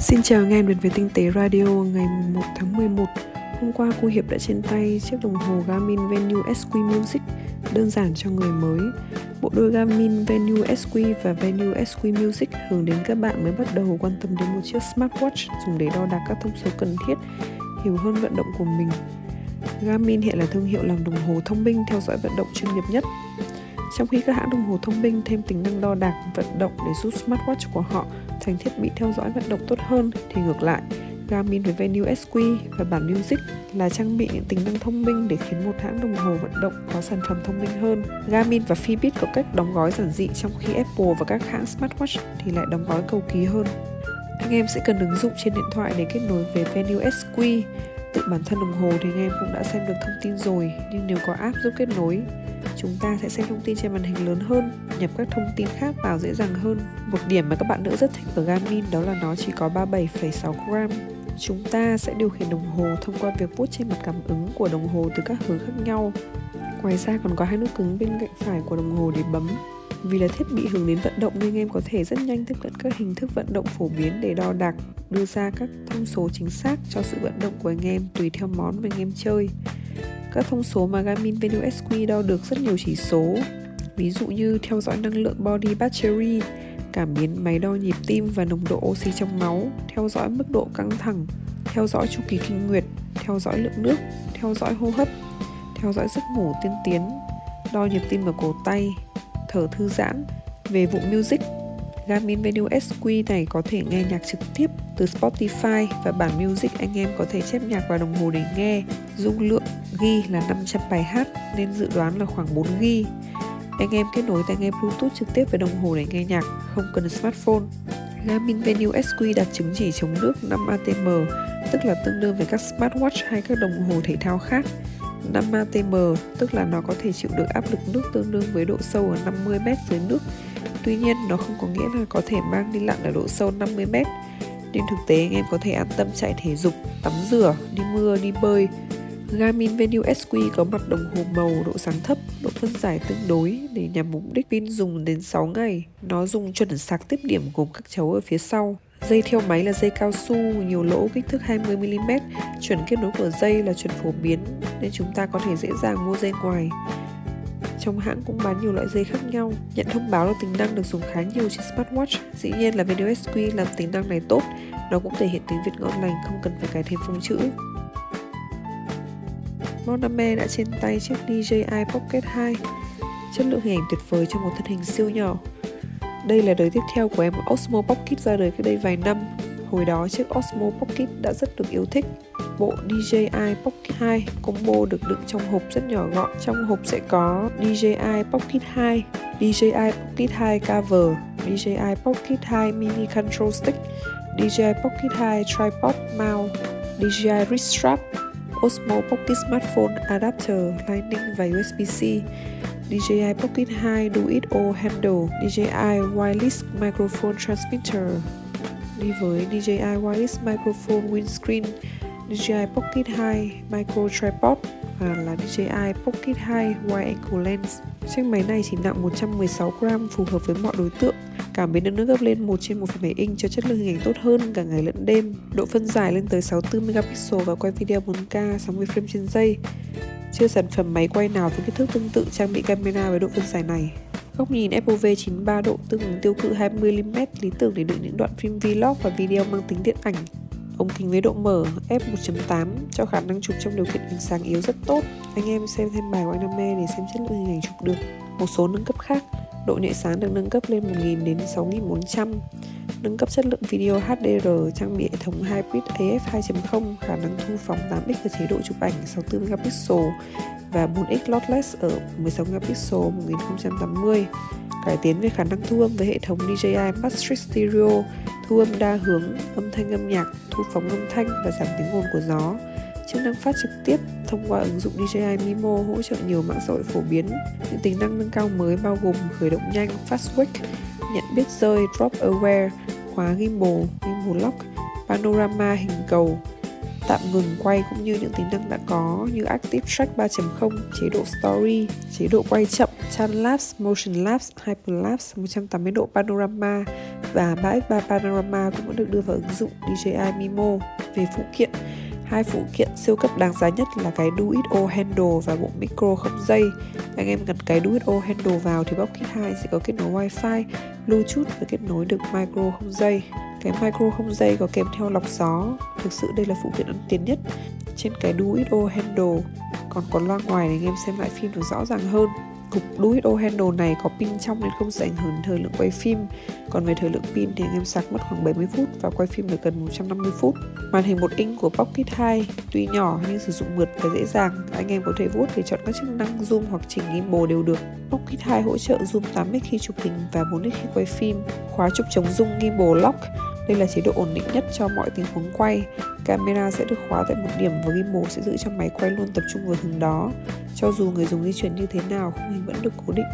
Xin chào nghe đến với Tinh tế Radio ngày 1 tháng 11 Hôm qua cô Hiệp đã trên tay chiếc đồng hồ Garmin Venue SQ Music đơn giản cho người mới Bộ đôi Garmin Venue SQ và Venue SQ Music hướng đến các bạn mới bắt đầu quan tâm đến một chiếc smartwatch dùng để đo đạc các thông số cần thiết, hiểu hơn vận động của mình. Garmin hiện là thương hiệu làm đồng hồ thông minh theo dõi vận động chuyên nghiệp nhất. Trong khi các hãng đồng hồ thông minh thêm tính năng đo đạc vận động để giúp smartwatch của họ thành thiết bị theo dõi vận động tốt hơn thì ngược lại, Garmin với Venue SQ và bản Music là trang bị những tính năng thông minh để khiến một hãng đồng hồ vận động có sản phẩm thông minh hơn. Garmin và Fitbit có cách đóng gói giản dị trong khi Apple và các hãng smartwatch thì lại đóng gói cầu kỳ hơn. Anh em sẽ cần ứng dụng trên điện thoại để kết nối với Venue SQ. Tự bản thân đồng hồ thì anh em cũng đã xem được thông tin rồi, nhưng nếu có app giúp kết nối chúng ta sẽ xem thông tin trên màn hình lớn hơn, nhập các thông tin khác vào dễ dàng hơn. Một điểm mà các bạn nữ rất thích ở Garmin đó là nó chỉ có 37,6 gram. Chúng ta sẽ điều khiển đồng hồ thông qua việc vuốt trên mặt cảm ứng của đồng hồ từ các hướng khác nhau. Ngoài ra còn có hai nút cứng bên cạnh phải của đồng hồ để bấm. Vì là thiết bị hướng đến vận động nên em có thể rất nhanh tiếp cận các hình thức vận động phổ biến để đo đạc, đưa ra các thông số chính xác cho sự vận động của anh em tùy theo món mà anh em chơi. Các thông số mà Garmin Venu SQ đo được rất nhiều chỉ số, ví dụ như theo dõi năng lượng body battery, cảm biến máy đo nhịp tim và nồng độ oxy trong máu, theo dõi mức độ căng thẳng, theo dõi chu kỳ kinh nguyệt, theo dõi lượng nước, theo dõi hô hấp, theo dõi giấc ngủ tiên tiến, đo nhịp tim ở cổ tay, thở thư giãn. Về vụ music, Garmin Venue SQ này có thể nghe nhạc trực tiếp từ Spotify và bản Music anh em có thể chép nhạc vào đồng hồ để nghe. Dung lượng ghi là 500 bài hát nên dự đoán là khoảng 4 ghi. Anh em kết nối tai nghe Bluetooth trực tiếp với đồng hồ để nghe nhạc, không cần smartphone. Garmin Venue SQ đạt chứng chỉ chống nước 5 ATM, tức là tương đương với các smartwatch hay các đồng hồ thể thao khác. 5 ATM tức là nó có thể chịu được áp lực nước tương đương với độ sâu ở 50 m dưới nước. Tuy nhiên, nó không có nghĩa là có thể mang đi lặn ở độ sâu 50 m. Nên thực tế anh em có thể an tâm chạy thể dục, tắm rửa, đi mưa, đi bơi. Garmin Venue SQ có mặt đồng hồ màu độ sáng thấp, độ phân giải tương đối để nhằm mục đích pin dùng đến 6 ngày. Nó dùng chuẩn sạc tiếp điểm gồm các chấu ở phía sau. Dây theo máy là dây cao su, nhiều lỗ kích thước 20mm, chuẩn kết nối của dây là chuẩn phổ biến nên chúng ta có thể dễ dàng mua dây ngoài. Trong hãng cũng bán nhiều loại dây khác nhau. Nhận thông báo là tính năng được dùng khá nhiều trên smartwatch. Dĩ nhiên là Venue SQ làm tính năng này tốt, nó cũng thể hiện tiếng Việt ngon lành, không cần phải cài thêm phông chữ. Moname đã trên tay chiếc DJI Pocket 2 Chất lượng hình ảnh tuyệt vời trong một thân hình siêu nhỏ Đây là đời tiếp theo của em Osmo Pocket ra đời cách đây vài năm Hồi đó chiếc Osmo Pocket đã rất được yêu thích Bộ DJI Pocket 2 combo được đựng trong hộp rất nhỏ gọn. Trong hộp sẽ có DJI Pocket 2 DJI Pocket 2 cover DJI Pocket 2 mini control stick DJI Pocket 2 tripod mount DJI wrist strap, Osmo Pocket Smartphone Adapter, Lightning và USB-C DJI Pocket 2 Do It All Handle DJI Wireless Microphone Transmitter. Đi với DJI Wireless Microphone Windscreen DJI Pocket 2 Micro Tripod và là DJI Pocket 2 Wide Angle Lens. Chiếc máy này chỉ nặng 116 gram phù hợp với mọi đối tượng. Cảm biến được nâng cấp lên 1 trên 1,7 inch cho chất lượng hình ảnh tốt hơn cả ngày lẫn đêm. Độ phân giải lên tới 64 megapixel và quay video 4K 60 frame trên giây. Chưa sản phẩm máy quay nào với kích thước tương tự trang bị camera với độ phân giải này. Góc nhìn FOV 93 độ tương ứng tiêu cự 20mm lý tưởng để đựng những đoạn phim vlog và video mang tính điện ảnh ống kính với độ mở f1.8 cho khả năng chụp trong điều kiện ánh sáng yếu rất tốt. Anh em xem thêm bài của anh Nam để xem chất lượng hình ảnh chụp được. Một số nâng cấp khác, độ nhạy sáng được nâng cấp lên 1000 đến 6400. Nâng cấp chất lượng video HDR trang bị hệ thống Hybrid AF 2.0 khả năng thu phóng 8x ở chế độ chụp ảnh 64 megapixel và 4x lossless ở 16 megapixel 1080 cải tiến về khả năng thu âm với hệ thống DJI Matrix Stereo, thu âm đa hướng, âm thanh âm nhạc, thu phóng âm thanh và giảm tiếng ồn của gió. Chức năng phát trực tiếp thông qua ứng dụng DJI Mimo hỗ trợ nhiều mạng xã hội phổ biến. Những tính năng nâng cao mới bao gồm khởi động nhanh, fast wake, nhận biết rơi, drop aware, khóa gimbal, gimbal lock, panorama hình cầu, tạm ngừng quay cũng như những tính năng đã có như Active Track 3.0, chế độ Story, chế độ quay chậm, Time Lapse, Motion Lapse, Hyperlapse, 180 độ Panorama và 3x3 Panorama cũng đã được đưa vào ứng dụng DJI Mimo. Về phụ kiện, Hai phụ kiện siêu cấp đáng giá nhất là cái Do It All Handle và bộ micro không dây. Anh em gắn cái Do It All Handle vào thì Pocket 2 sẽ có kết nối Wi-Fi, Bluetooth và kết nối được micro không dây. Cái micro không dây có kèm theo lọc gió. Thực sự đây là phụ kiện ấn tiến nhất trên cái Do It All Handle. Còn có loa ngoài để anh em xem lại phim được rõ ràng hơn. Cục Duito Handle này có pin trong nên không sẽ ảnh hưởng thời lượng quay phim. Còn về thời lượng pin thì anh em sạc mất khoảng 70 phút và quay phim được gần 150 phút. Màn hình một inch của Pocket 2 tuy nhỏ nhưng sử dụng mượt và dễ dàng. Anh em có thể vuốt để chọn các chức năng zoom hoặc chỉnh gimbal đều được. Pocket 2 hỗ trợ zoom 8x khi chụp hình và 4x khi quay phim. Khóa chụp chống rung gimbal lock đây là chế độ ổn định nhất cho mọi tình huống quay. Camera sẽ được khóa tại một điểm và gimbal sẽ giữ cho máy quay luôn tập trung vào hướng đó. Cho dù người dùng di chuyển như thế nào, khung hình vẫn được cố định.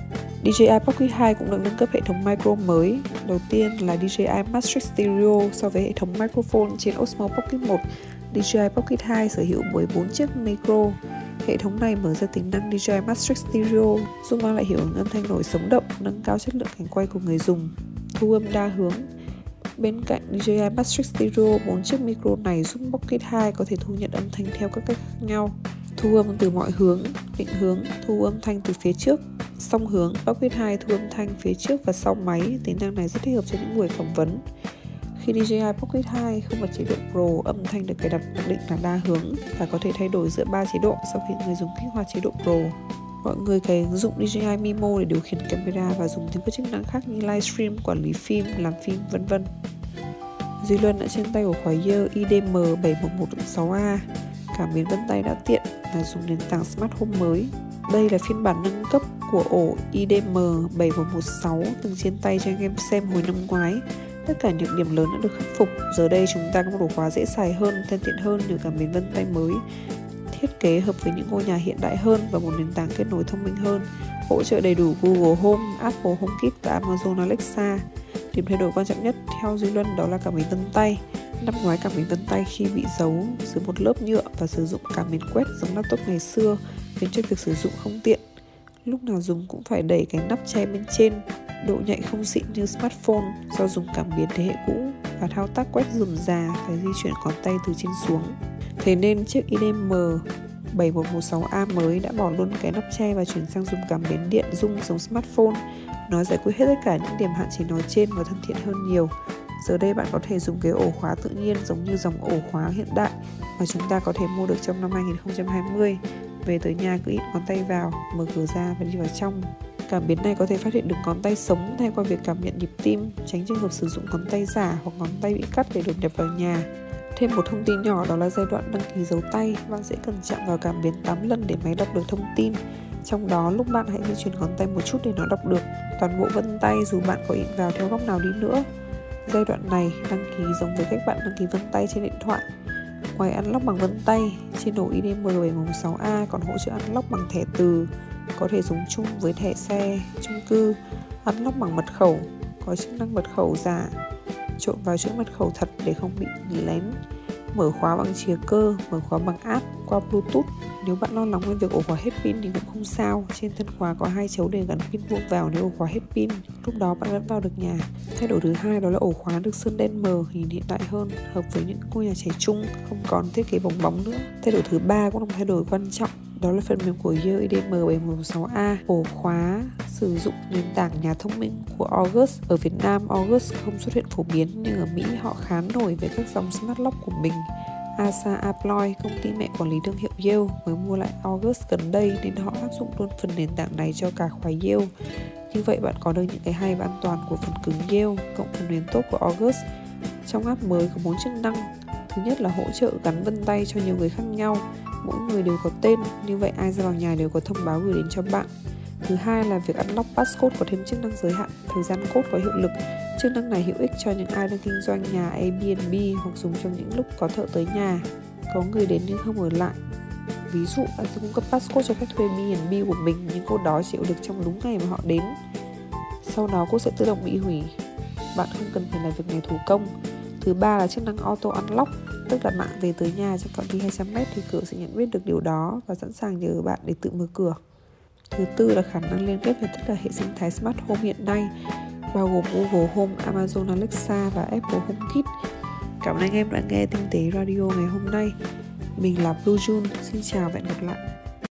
DJI Pocket 2 cũng được nâng cấp hệ thống micro mới. Đầu tiên là DJI Matrix Stereo so với hệ thống microphone trên Osmo Pocket 1. DJI Pocket 2 sở hữu 14 chiếc micro. Hệ thống này mở ra tính năng DJI Matrix Stereo, giúp mang lại hiệu ứng âm thanh nổi sống động, nâng cao chất lượng cảnh quay của người dùng. Thu âm đa hướng, Bên cạnh DJI Matrix Stereo, 4 chiếc micro này giúp Pocket 2 có thể thu nhận âm thanh theo các cách khác nhau. Thu âm từ mọi hướng, định hướng, thu âm thanh từ phía trước, song hướng, Pocket 2 thu âm thanh phía trước và sau máy. Tính năng này rất thích hợp cho những buổi phỏng vấn. Khi DJI Pocket 2 không bật chế độ Pro, âm thanh được cài đặt mặc định là đa hướng và có thể thay đổi giữa 3 chế độ sau khi người dùng kích hoạt chế độ Pro. Mọi người cài ứng dụng DJI Mimo để điều khiển camera và dùng thêm các chức năng khác như livestream, quản lý phim, làm phim, vân vân. Duy Luân đã trên tay ổ khóa Year IDM71116A. Cảm biến vân tay đã tiện và dùng nền tảng Smart Home mới. Đây là phiên bản nâng cấp của ổ IDM7116 từng trên tay cho anh em xem hồi năm ngoái. Tất cả những điểm lớn đã được khắc phục. Giờ đây chúng ta có một ổ khóa dễ xài hơn, thân thiện hơn nhờ cảm biến vân tay mới thiết kế hợp với những ngôi nhà hiện đại hơn và một nền tảng kết nối thông minh hơn, hỗ trợ đầy đủ Google Home, Apple HomeKit và Amazon Alexa. Điểm thay đổi quan trọng nhất theo Duy Luân đó là cảm biến vân tay. Năm ngoái cảm biến vân tay khi bị giấu dưới một lớp nhựa và sử dụng cảm biến quét giống laptop ngày xưa khiến cho việc sử dụng không tiện. Lúc nào dùng cũng phải đẩy cái nắp che bên trên, độ nhạy không xịn như smartphone do dùng cảm biến thế hệ cũ và thao tác quét dườm già phải di chuyển ngón tay từ trên xuống. Thế nên chiếc IDM 7116A mới đã bỏ luôn cái nắp che và chuyển sang dùng cảm biến điện dung giống smartphone. Nó giải quyết hết tất cả những điểm hạn chế nói trên và thân thiện hơn nhiều. Giờ đây bạn có thể dùng cái ổ khóa tự nhiên giống như dòng ổ khóa hiện đại mà chúng ta có thể mua được trong năm 2020. Về tới nhà cứ ít ngón tay vào, mở cửa ra và đi vào trong. Cảm biến này có thể phát hiện được ngón tay sống thay qua việc cảm nhận nhịp tim, tránh trường hợp sử dụng ngón tay giả hoặc ngón tay bị cắt để đột nhập vào nhà. Thêm một thông tin nhỏ đó là giai đoạn đăng ký dấu tay, bạn sẽ cần chạm vào cảm biến 8 lần để máy đọc được thông tin. Trong đó lúc bạn hãy di chuyển ngón tay một chút để nó đọc được toàn bộ vân tay dù bạn có in vào theo góc nào đi nữa. Giai đoạn này đăng ký giống với cách bạn đăng ký vân tay trên điện thoại. Ngoài unlock bằng vân tay, trên ổ IDM716A còn hỗ trợ unlock bằng thẻ từ, có thể dùng chung với thẻ xe, chung cư, unlock bằng mật khẩu, có chức năng mật khẩu giả, trộn vào chuỗi mật khẩu thật để không bị lén mở khóa bằng chìa cơ, mở khóa bằng app qua Bluetooth. Nếu bạn lo lắng về việc ổ khóa hết pin thì cũng không sao. Trên thân khóa có hai chấu để gắn pin vuông vào nếu ổ khóa hết pin. Lúc đó bạn vẫn vào được nhà. Thay đổi thứ hai đó là ổ khóa được sơn đen mờ, nhìn hiện đại hơn, hợp với những ngôi nhà trẻ trung, không còn thiết kế bóng bóng nữa. Thay đổi thứ ba cũng là một thay đổi quan trọng đó là phần mềm của Year IDM 716A ổ khóa sử dụng nền tảng nhà thông minh của August ở Việt Nam August không xuất hiện phổ biến nhưng ở Mỹ họ khá nổi với các dòng smart lock của mình Asa Abloy, công ty mẹ quản lý thương hiệu Yale mới mua lại August gần đây nên họ áp dụng luôn phần nền tảng này cho cả khóa Yale. Như vậy bạn có được những cái hay và an toàn của phần cứng Yale cộng phần nền tốt của August. Trong app mới có bốn chức năng. Thứ nhất là hỗ trợ gắn vân tay cho nhiều người khác nhau mỗi người đều có tên như vậy ai ra vào nhà đều có thông báo gửi đến cho bạn thứ hai là việc unlock passcode có thêm chức năng giới hạn thời gian code có hiệu lực. Chức năng này hữu ích cho những ai đang kinh doanh nhà Airbnb hoặc dùng trong những lúc có thợ tới nhà có người đến nhưng không ở lại. Ví dụ bạn sẽ cung cấp passcode cho khách thuê Airbnb của mình nhưng code đó chỉ hiệu lực trong đúng ngày mà họ đến. Sau đó code sẽ tự động bị hủy. Bạn không cần phải làm việc này thủ công. Thứ ba là chức năng auto unlock, tức là bạn về tới nhà trong phạm vi 200m thì cửa sẽ nhận biết được điều đó và sẵn sàng nhờ bạn để tự mở cửa. Thứ tư là khả năng liên kết với tất cả hệ sinh thái Smart Home hiện nay, bao gồm Google Home, Amazon Alexa và Apple HomeKit. Cảm ơn anh em đã nghe Tinh tế Radio ngày hôm nay. Mình là Blue June, xin chào và hẹn gặp lại.